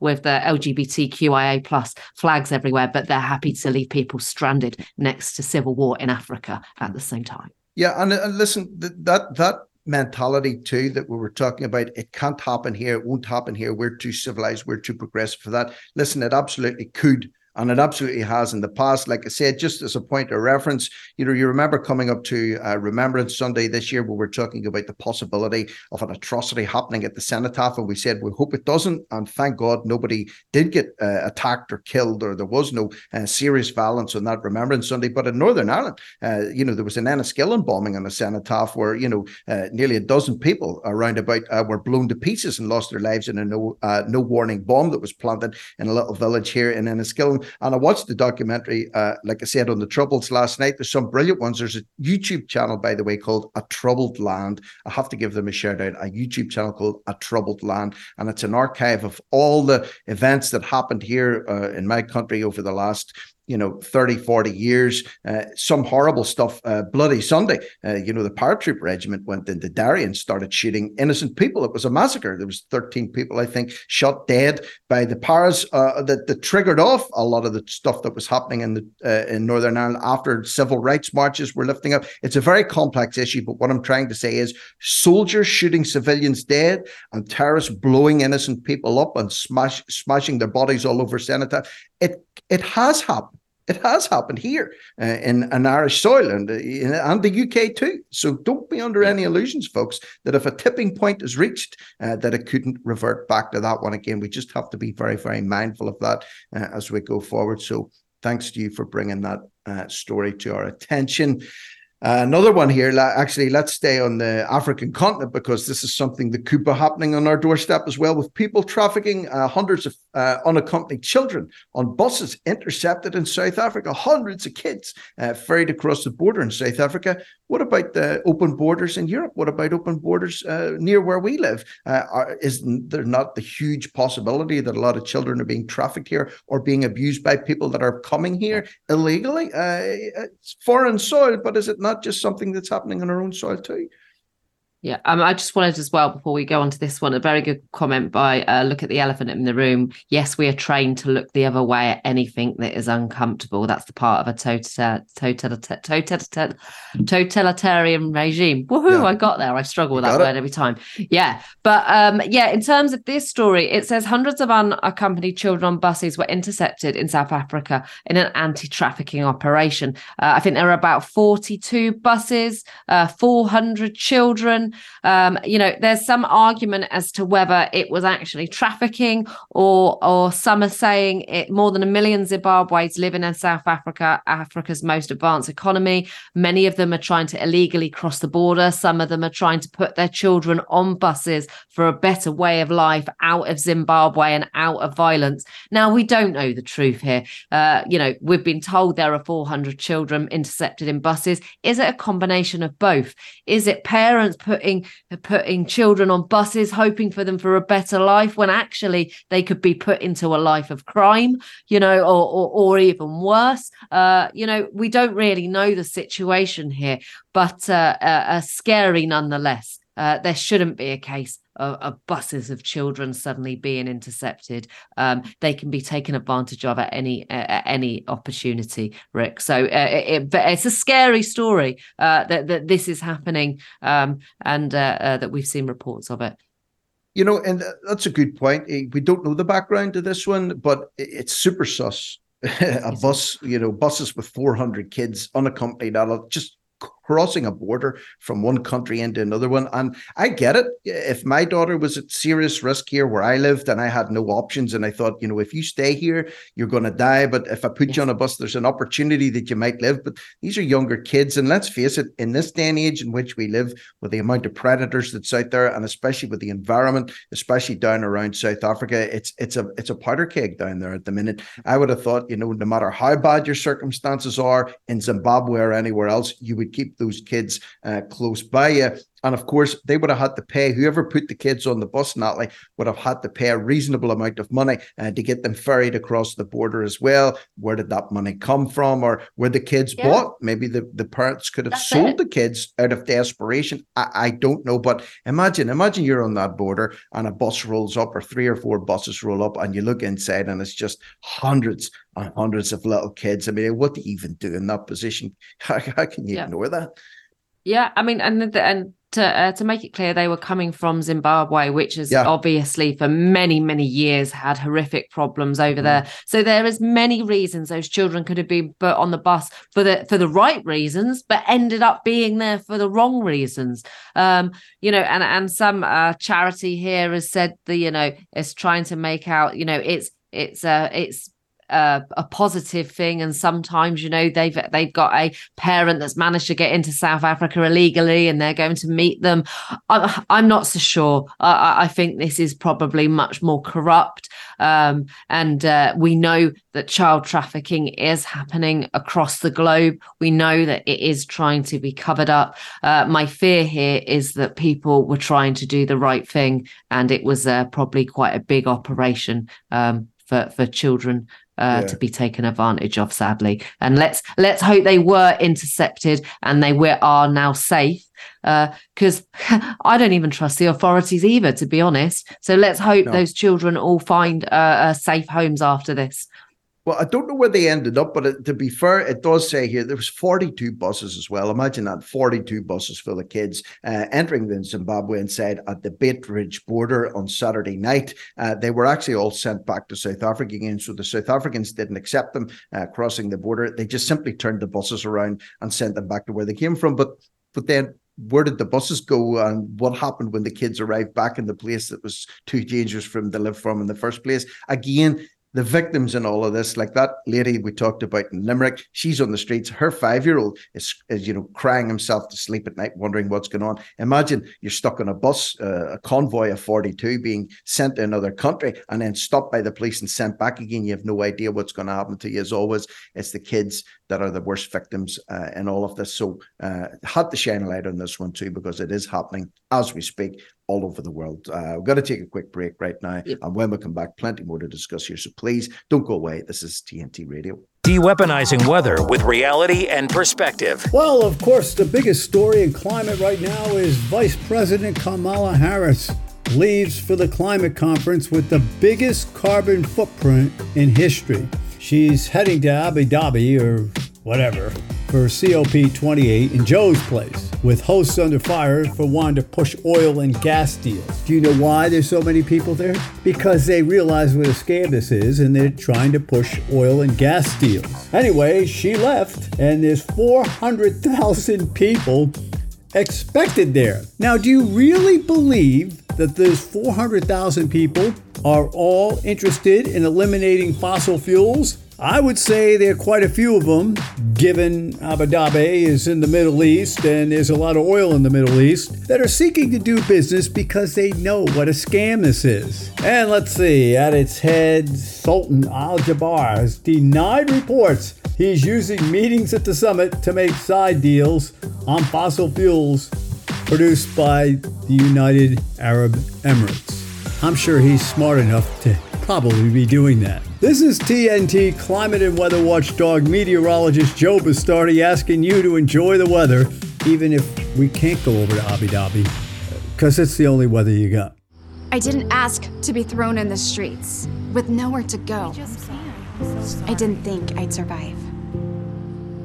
with the LGBTQIA plus flags everywhere, but they're happy to leave people stranded next to civil war in Africa at the same time. Yeah, and, and listen, that that mentality too that we were talking about, it can't happen here, it won't happen here. We're too civilized, we're too progressive for that. Listen, it absolutely could and it absolutely has in the past. Like I said, just as a point of reference, you know, you remember coming up to uh, Remembrance Sunday this year, where we're talking about the possibility of an atrocity happening at the cenotaph, and we said we hope it doesn't, and thank God nobody did get uh, attacked or killed, or there was no uh, serious violence on that Remembrance Sunday. But in Northern Ireland, uh, you know, there was an Enniskillen bombing on the cenotaph, where you know uh, nearly a dozen people around about uh, were blown to pieces and lost their lives in a no no warning bomb that was planted in a little village here in Enniskillen. And I watched the documentary, uh, like I said, on the Troubles last night. There's some brilliant ones. There's a YouTube channel, by the way, called A Troubled Land. I have to give them a shout out. A YouTube channel called A Troubled Land, and it's an archive of all the events that happened here uh, in my country over the last you know 30 40 years uh, some horrible stuff uh, bloody sunday. Uh, you know the paratroop regiment went into derry and started shooting innocent people. It was a massacre. There was 13 people i think shot dead by the paras uh, that, that triggered off a lot of the stuff that was happening in the uh, in northern ireland after civil rights marches were lifting up. It's a very complex issue but what i'm trying to say is soldiers shooting civilians dead and terrorists blowing innocent people up and smash smashing their bodies all over cenotaph it it has happened it has happened here uh, in an Irish soil and, uh, and the UK too. So don't be under any illusions, folks, that if a tipping point is reached, uh, that it couldn't revert back to that one again. We just have to be very, very mindful of that uh, as we go forward. So thanks to you for bringing that uh, story to our attention. Uh, another one here, actually, let's stay on the African continent because this is something could be happening on our doorstep as well with people trafficking uh, hundreds of uh, unaccompanied children on buses intercepted in South Africa. Hundreds of kids uh, ferried across the border in South Africa. What about the open borders in Europe? What about open borders uh, near where we live? Uh, are, is there not the huge possibility that a lot of children are being trafficked here or being abused by people that are coming here illegally? it's foreign soil, but is it not? Not just something that's happening on our own soil too. Yeah, um, I just wanted as well before we go on to this one, a very good comment by uh, look at the elephant in the room. Yes, we are trained to look the other way at anything that is uncomfortable. That's the part of a total, total, totalitarian regime. Woohoo! Yeah. I got there. I struggle with that word every time. Yeah, but um, yeah, in terms of this story, it says hundreds of unaccompanied children on buses were intercepted in South Africa in an anti-trafficking operation. Uh, I think there are about forty-two buses, uh, four hundred children. Um, you know, there's some argument as to whether it was actually trafficking or or some are saying it more than a million Zimbabweans living in South Africa, Africa's most advanced economy. Many of them are trying to illegally cross the border. Some of them are trying to put their children on buses for a better way of life out of Zimbabwe and out of violence. Now we don't know the truth here. Uh, you know, we've been told there are 400 children intercepted in buses. Is it a combination of both? Is it parents put putting putting children on buses hoping for them for a better life when actually they could be put into a life of crime you know or or, or even worse. Uh, you know we don't really know the situation here but uh, uh, scary nonetheless uh, there shouldn't be a case of, of, buses of children suddenly being intercepted. Um, they can be taken advantage of at any uh, any opportunity, Rick. So uh, it, it's a scary story uh, that that this is happening, um, and uh, uh, that we've seen reports of it. You know, and that's a good point. Eh, we don't know the background to this one, but it's super sus. a bus, you know, buses with 400 kids unaccompanied adults, just crossing a border from one country into another one. And I get it. If my daughter was at serious risk here where I lived and I had no options, and I thought, you know, if you stay here, you're going to die. But if I put you on a bus, there's an opportunity that you might live. But these are younger kids. And let's face it, in this day and age in which we live, with the amount of predators that's out there, and especially with the environment, especially down around South Africa, it's it's a it's a powder keg down there at the minute. I would have thought, you know, no matter how bad your circumstances are in Zimbabwe or anywhere else, you would keep those kids uh, close by you. And of course, they would have had to pay whoever put the kids on the bus, Natalie, would have had to pay a reasonable amount of money uh, to get them ferried across the border as well. Where did that money come from? Or were the kids yeah. bought? Maybe the, the parents could have That's sold it. the kids out of desperation. I, I don't know. But imagine, imagine you're on that border and a bus rolls up, or three or four buses roll up, and you look inside and it's just hundreds and hundreds of little kids. I mean, what do you even do in that position? How, how can you yeah. ignore that? Yeah, I mean, and the, and to uh, to make it clear, they were coming from Zimbabwe, which has yeah. obviously for many many years had horrific problems over mm. there. So there is many reasons those children could have been put on the bus for the for the right reasons, but ended up being there for the wrong reasons. Um, you know, and and some uh, charity here has said the you know is trying to make out you know it's it's uh it's a, a, positive thing. And sometimes you know they've they've got a parent that's managed to get into south africa illegally and they're going to meet them. I, am not so sure. I, I, think this is probably much more corrupt. Um, and uh, we know that child trafficking is happening across the globe. We know that it is trying to be covered up. Uh, my fear here is that people were trying to do the right thing and it was uh, probably quite a big operation um, for for children uh, Yeah. to be taken advantage of, sadly. And let's let's hope they were intercepted and they were are now safe. Because I don't even trust the authorities either, to be honest. So let's hope No. those children all find uh, uh, safe homes after this. Well, I don't know where they ended up, but it, to be fair, it does say here there was 42 buses as well. Imagine that 42 buses full of kids uh, entering the Zimbabwean side at the Beitbridge border on Saturday night. Uh, they were actually all sent back to South Africa again, so the South Africans didn't accept them uh, crossing the border. They just simply turned the buses around and sent them back to where they came from. But but then where did the buses go and what happened when the kids arrived back in the place that was too dangerous for them to live from in the first place? Again, the victims in all of this, like that lady we talked about in Limerick, she's on the streets. Her five-year-old is, is you know, crying himself to sleep at night, wondering what's going on. Imagine you're stuck on a bus, uh, a convoy of 42 being sent to another country and then stopped by the police and sent back again. You have no idea what's going to happen to you. As always, it's the kids that are the worst victims uh, in all of this. So, uh, had to shine a light on this one too, because it is happening as we speak all over the world. Uh, we've got to take a quick break right now. And when we come back, plenty more to discuss here. So please don't go away. This is TNT Radio. De-weaponizing weather with reality and perspective. Well, of course, the biggest story in climate right now is Vice President Kamala Harris leaves for the climate conference with the biggest carbon footprint in history. She's heading to Abu Dhabi or whatever for COP28 in Joe's place, with hosts under fire for wanting to push oil and gas deals. Do you know why there's so many people there? Because they realize what a scam this is and they're trying to push oil and gas deals. Anyway, she left, and there's 400,000 people expected there. Now, do you really believe that those 400,000 people are all interested in eliminating fossil fuels? I would say there are quite a few of them, given Abu Dhabi is in the Middle East and there's a lot of oil in the Middle East, that are seeking to do business because they know what a scam this is. And let's see, at its head, Sultan Al Jaber has denied reports he's using meetings at the summit to make side deals on fossil fuels produced by the United Arab Emirates. I'm sure he's smart enough to probably be doing that. This is TNT climate and weather watchdog meteorologist Joe Bastardi asking you to enjoy the weather, even if we can't go over to Abu Dhabi, uh, because it's the only weather you got. I didn't ask to be thrown in the streets with nowhere to go. I didn't think I'd survive.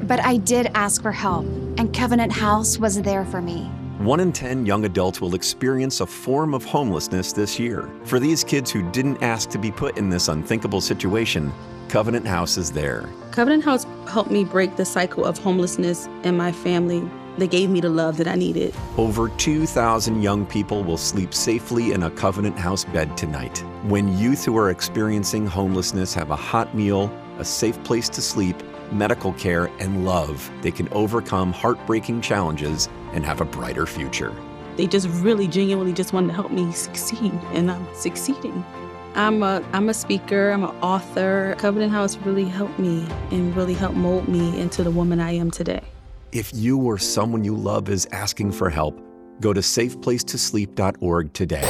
But I did ask for help, and Covenant House was there for me. One in 10 young adults will experience a form of homelessness this year. For these kids who didn't ask to be put in this unthinkable situation, Covenant House is there. Covenant House helped me break the cycle of homelessness in my family. They gave me the love that I needed. Over 2,000 young people will sleep safely in a Covenant House bed tonight. When youth who are experiencing homelessness have a hot meal, a safe place to sleep, medical care, and love, they can overcome heartbreaking challenges and have a brighter future. They just really genuinely just wanted to help me succeed, and I'm succeeding. I'm a I'm a speaker, I'm an author. Covenant House really helped me and really helped mold me into the woman I am today. If you or someone you love is asking for help, go to safeplacetosleep.org today.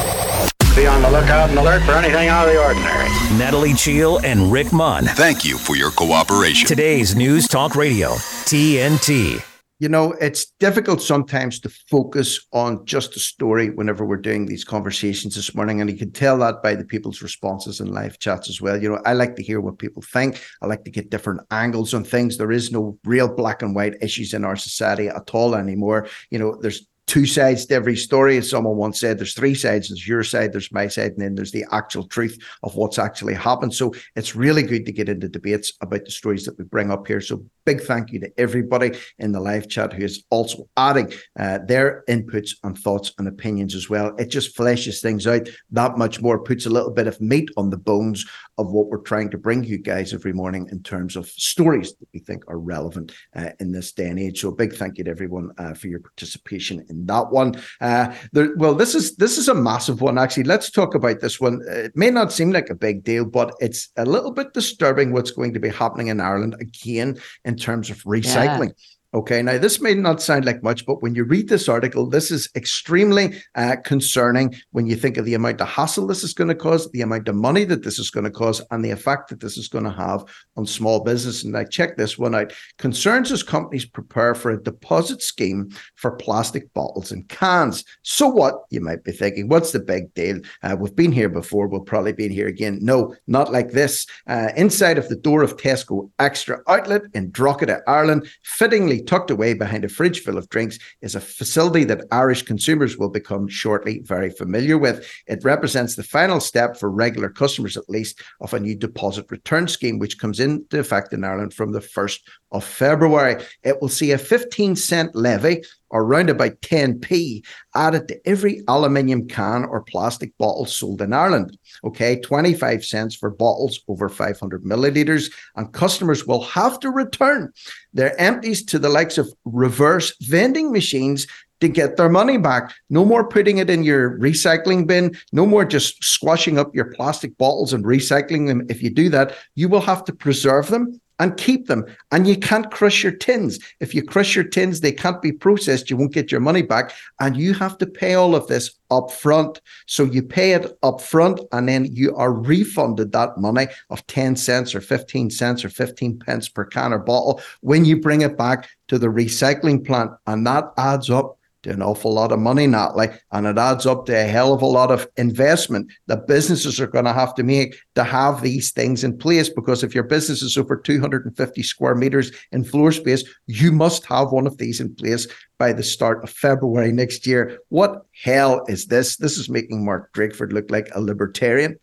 Be on the lookout and alert for anything out of the ordinary. Natalie Cheale and Rick Munn. Thank you for your cooperation. Today's News Talk Radio, TNT. You know, it's difficult sometimes to focus on just a story whenever we're doing these conversations this morning. And you can tell that by the people's responses in live chats as well. You know, I like to hear what people think. I like to get different angles on things. There is no real black and white issues in our society at all anymore. You know, there's two sides to every story. As someone once said, there's three sides. There's your side, there's my side, and then there's the actual truth of what's actually happened. So it's really good to get into debates about the stories that we bring up here. So big thank you to everybody in the live chat who is also adding uh, their inputs and thoughts and opinions as well. It just fleshes things out that much more, puts a little bit of meat on the bones of what we're trying to bring you guys every morning in terms of stories that we think are relevant uh, in this day and age. So a big thank you to everyone uh, for your participation in that one. Uh, there, well, this is this is a massive one actually. Let's talk about this one. It may not seem like a big deal, but it's a little bit disturbing what's going to be happening in Ireland again in terms of recycling. Okay, now this may not sound like much, but when you read this article, this is extremely uh, concerning when you think of the amount of hassle this is going to cause, the amount of money that this is going to cause, and the effect that this is going to have on small business. And I checked this one out. Concerns as companies prepare for a deposit scheme for plastic bottles and cans. So what? You might be thinking, what's the big deal? Uh, we've been here before. We'll probably be here again. No, not like this. Uh, inside of the door of Tesco Extra Outlet in Drogheda, Ireland, fittingly tucked away behind a fridge full of drinks is a facility that Irish consumers will become shortly very familiar with. It represents the final step for regular customers, at least, of a new deposit return scheme, which comes into effect in Ireland from the 1st of February. It will see a 15 cent levy or round about 10p added to every aluminium can or plastic bottle sold in Ireland. Okay, 25 cents for bottles over 500 milliliters, and customers will have to return their empties to the likes of reverse vending machines to get their money back. No more putting it in your recycling bin. No more just squashing up your plastic bottles and recycling them. If you do that, you will have to preserve them and keep them. And you can't crush your tins. If you crush your tins, they can't be processed. You won't get your money back. And you have to pay all of this up front. So you pay it up front and then you are refunded that money of 10 cents or 15 cents or 15 pence per can or bottle when you bring it back to the recycling plant. And that adds up to an awful lot of money, Natalie, and it adds up to a hell of a lot of investment that businesses are going to have to make to have these things in place. Because if your business is over 250 square meters in floor space, you must have one of these in place by the start of February next year. What hell is this? This is making Mark Drakeford look like a libertarian.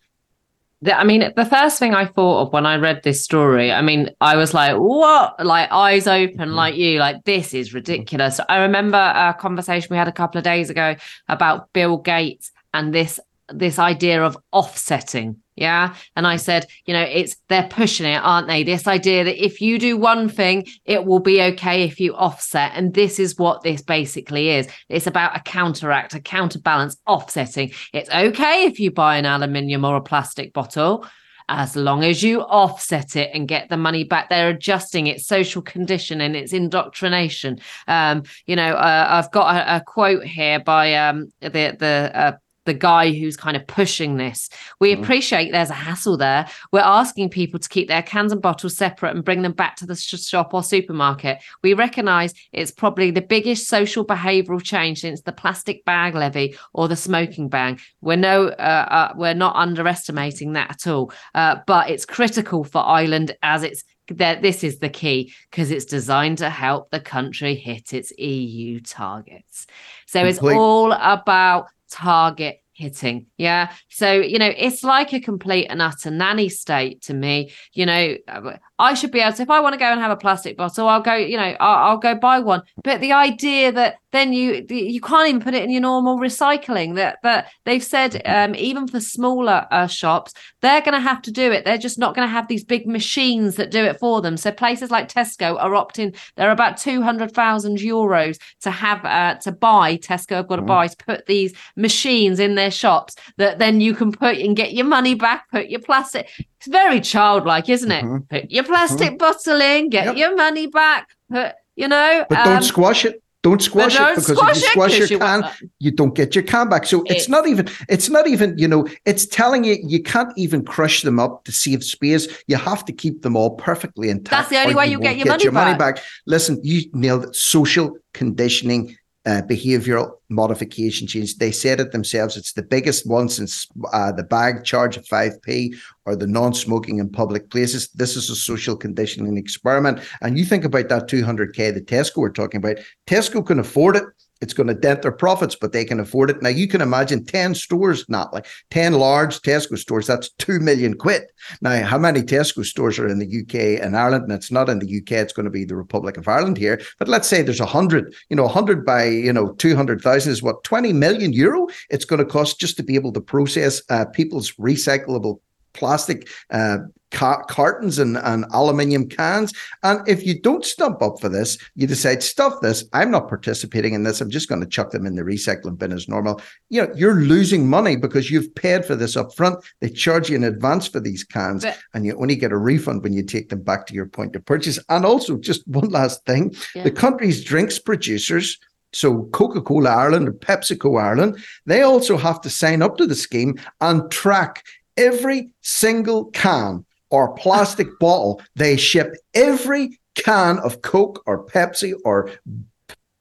I mean, the first thing I thought of when I read this story, I mean, I was like, what? Like, eyes open, mm-hmm. like you, like, this is ridiculous. I remember a conversation we had a couple of days ago about Bill Gates and this this idea of offsetting yeah. And I said, you know, it's they're pushing it, aren't they? This idea that if you do one thing, it will be okay if you offset. And this is what this basically is. It's about a counteract, a counterbalance, offsetting. It's okay if you buy an aluminium or a plastic bottle as long as you offset it and get the money back they're adjusting its social conditioning its indoctrination um, you know uh, i've got a, a, quote here by um, the the uh, the guy who's kind of pushing this. We mm. appreciate there's a hassle there. We're asking people to keep their cans and bottles separate and bring them back to the shop or supermarket. We recognize it's probably the biggest social behavioral change since the plastic bag levy or the smoking ban. We're no, uh, uh, we're not underestimating that at all. Uh, but it's critical for Ireland as it's that this is the key because it's designed to help the country hit its EU targets. So Complete. it's all about target hitting. Yeah. So, you know, it's like a complete and utter nanny state to me. You know, uh, I should be able to, if I want to go and have a plastic bottle, I'll go, you know, I'll, I'll, go buy one. But the idea that then you you can't even put it in your normal recycling that that they've said um, even for smaller uh, shops they're going to have to do it. They're just not going to have these big machines that do it for them. So places like Tesco are opting. They're about two hundred thousand euros to have uh, to buy. Tesco have got to mm. buy to put these machines in their shops that then you can put and get your money back. Put your plastic. It's very childlike, isn't it? Mm-hmm. Put your plastic mm-hmm. bottle in, get yep. your money back. Put, you know, but um, don't squash it. Don't squash it because squash if you squash your can, you, you, don't get your can back. So it, it's not even, it's not even, you know, it's telling you you can't even crush them up to save space. You have to keep them all perfectly intact. That's the only way you, get, your, get money, your back. money back. Listen, you nailed it. Social conditioning uh, behavioral modification change. They said it themselves. It's the biggest one since uh, the bag charge of 5p or the non smoking in public places. This is a social conditioning experiment. And you think about that 200K that Tesco we're talking about. Tesco can afford it it's going to dent their profits, but they can afford it. Now you can imagine 10 stores, not like 10 large Tesco stores, that's 2 million quid. Now, how many Tesco stores are in the UK and Ireland? And it's not in the UK, it's going to be the Republic of Ireland here. But let's say there's 100, you know, 100 by, you know, 200,000 is what, 20 million euro it's going to cost just to be able to process uh, people's recyclable plastic uh, ca- cartons and, and aluminium cans. And if you don't stump up for this, you decide, stuff this, I'm not participating in this, I'm just going to chuck them in the recycling bin as normal. You know, you're losing money because you've paid for this up front. They charge you in advance for these cans, But- and you only get a refund when you take them back to your point of purchase. And also, just one last thing Yeah. the country's drinks producers. So Coca Cola Ireland and PepsiCo Ireland, they also have to sign up to the scheme and track every single can or plastic bottle they ship. Every can of Coke or Pepsi or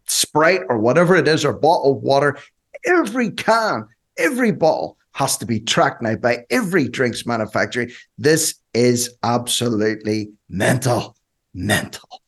Sprite or whatever it is, or bottled water, every can, every bottle has to be tracked now by every drinks manufacturer. This is absolutely mental. Mental.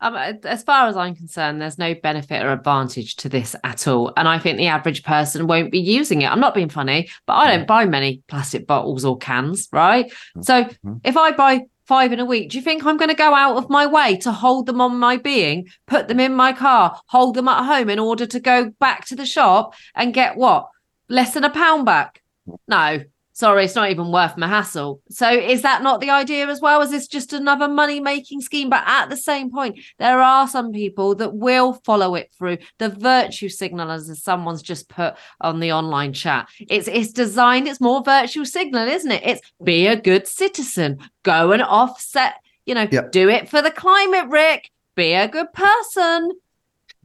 Um, uh, as far as I'm concerned, there's no benefit or advantage to this at all. And I think the average person won't be using it. I'm not being funny, but I don't buy many plastic bottles or cans, right? Mm-hmm. So if I buy five in a week, do you think I'm going to go out of my way to hold them on my being, put them in my car, hold them at home in order to go back to the shop and get what? Less than a pound back? Mm-hmm. No. Sorry, it's not even worth my hassle. So is that not the idea as well? Is this just another money making scheme? But at the same point, there are some people that will follow it through. The virtue signal, as someone's just put on the online chat, it's it's designed. It's more virtue signal, isn't it? It's be a good citizen, go and offset. You know, Yep. do it for the climate, Rick. Be a good person.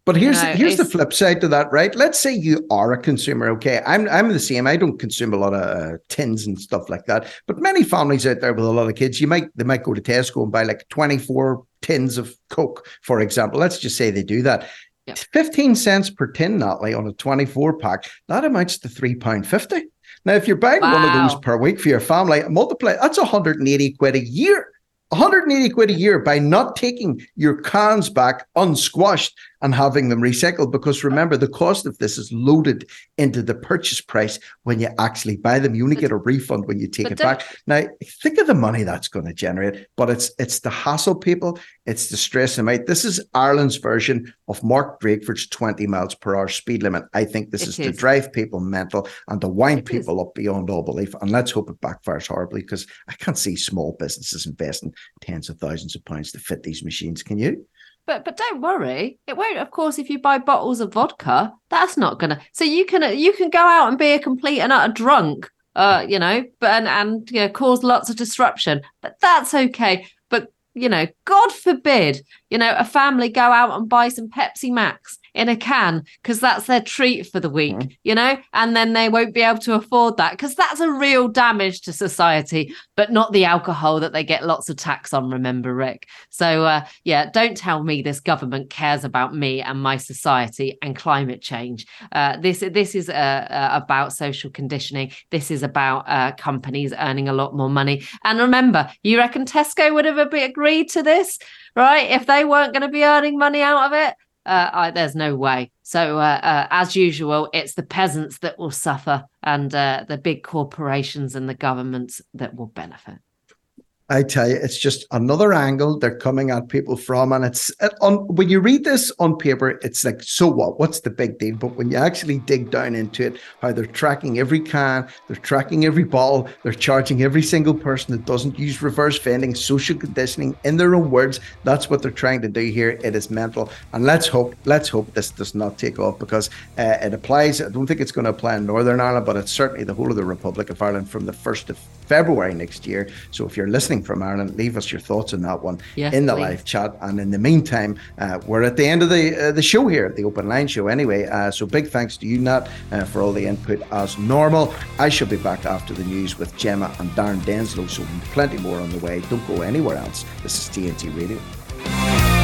But here's know, here's the flip side to that, right? Let's say you are a consumer. Okay, I'm I'm the same. I don't consume a lot of uh, tins and stuff like that. But many families out there with a lot of kids, you might they might go to Tesco and buy like 24 tins of Coke, for example. Let's just say they do that. 15 cents per tin, Natalie, on a 24 pack, that amounts to £3.50. Now, if you're buying one of those per week for your family, multiply that's 180 quid a year. 180 quid a year by not taking your cans back unsquashed and having them recycled. Because remember, the cost of this is loaded into the purchase price when you actually buy them. You only get a refund when you take it back. Now, think of the money that's going to generate, but it's it's the hassle, people. It's the stress them out. This is Ireland's version of Mark Drakeford's 20 miles per hour speed limit. I think this is to drive people mental and to wind people up beyond all belief. And let's hope it backfires horribly because I can't see small businesses investing tens of thousands of pounds to fit these machines. Can you? But but don't worry, it won't. Of course, if you buy bottles of vodka, that's not gonna. So you can you can go out and be a complete and utter drunk, uh, you know, but and and you know, cause lots of disruption. But that's okay. But you know, God forbid, you know, a family go out and buy some Pepsi Max in a can because that's their treat for the week, you know, and then they won't be able to afford that because that's a real damage to society, but not the alcohol that they get lots of tax on. Remember, Rick. So uh, yeah, don't tell me this government cares about me and my society and climate change. Uh, this this is uh, uh, about social conditioning. This is about uh, companies earning a lot more money. And remember, you reckon Tesco would have agreed to this, right? If they weren't going to be earning money out of it. Uh, I, there's no way. So, uh, uh, as usual, it's the peasants that will suffer and uh, the big corporations and the governments that will benefit. I tell you, it's just another angle they're coming at people from, and it's it, on when you read this on paper, it's like, so what? What's the big deal? But when you actually dig down into it, how they're tracking every can, they're tracking every bottle, they're charging every single person that doesn't use reverse vending, social conditioning, in their own words. That's what they're trying to do here. It is mental, and let's hope, let's hope this does not take off because uh, it applies. I don't think it's going to apply in Northern Ireland, but it's certainly the whole of the Republic of Ireland from the first of February next year. So if you're listening from Ireland, leave us your thoughts on that one Yes, in the please. live chat. And in the meantime, uh, we're at the end of the uh, the show here, the open line show. Anyway, uh, so big thanks to you, Nat, uh, for all the input as normal. I shall be back after the news with Gemma and Darren Denslow. So plenty more on the way. Don't go anywhere else. This is TNT Radio.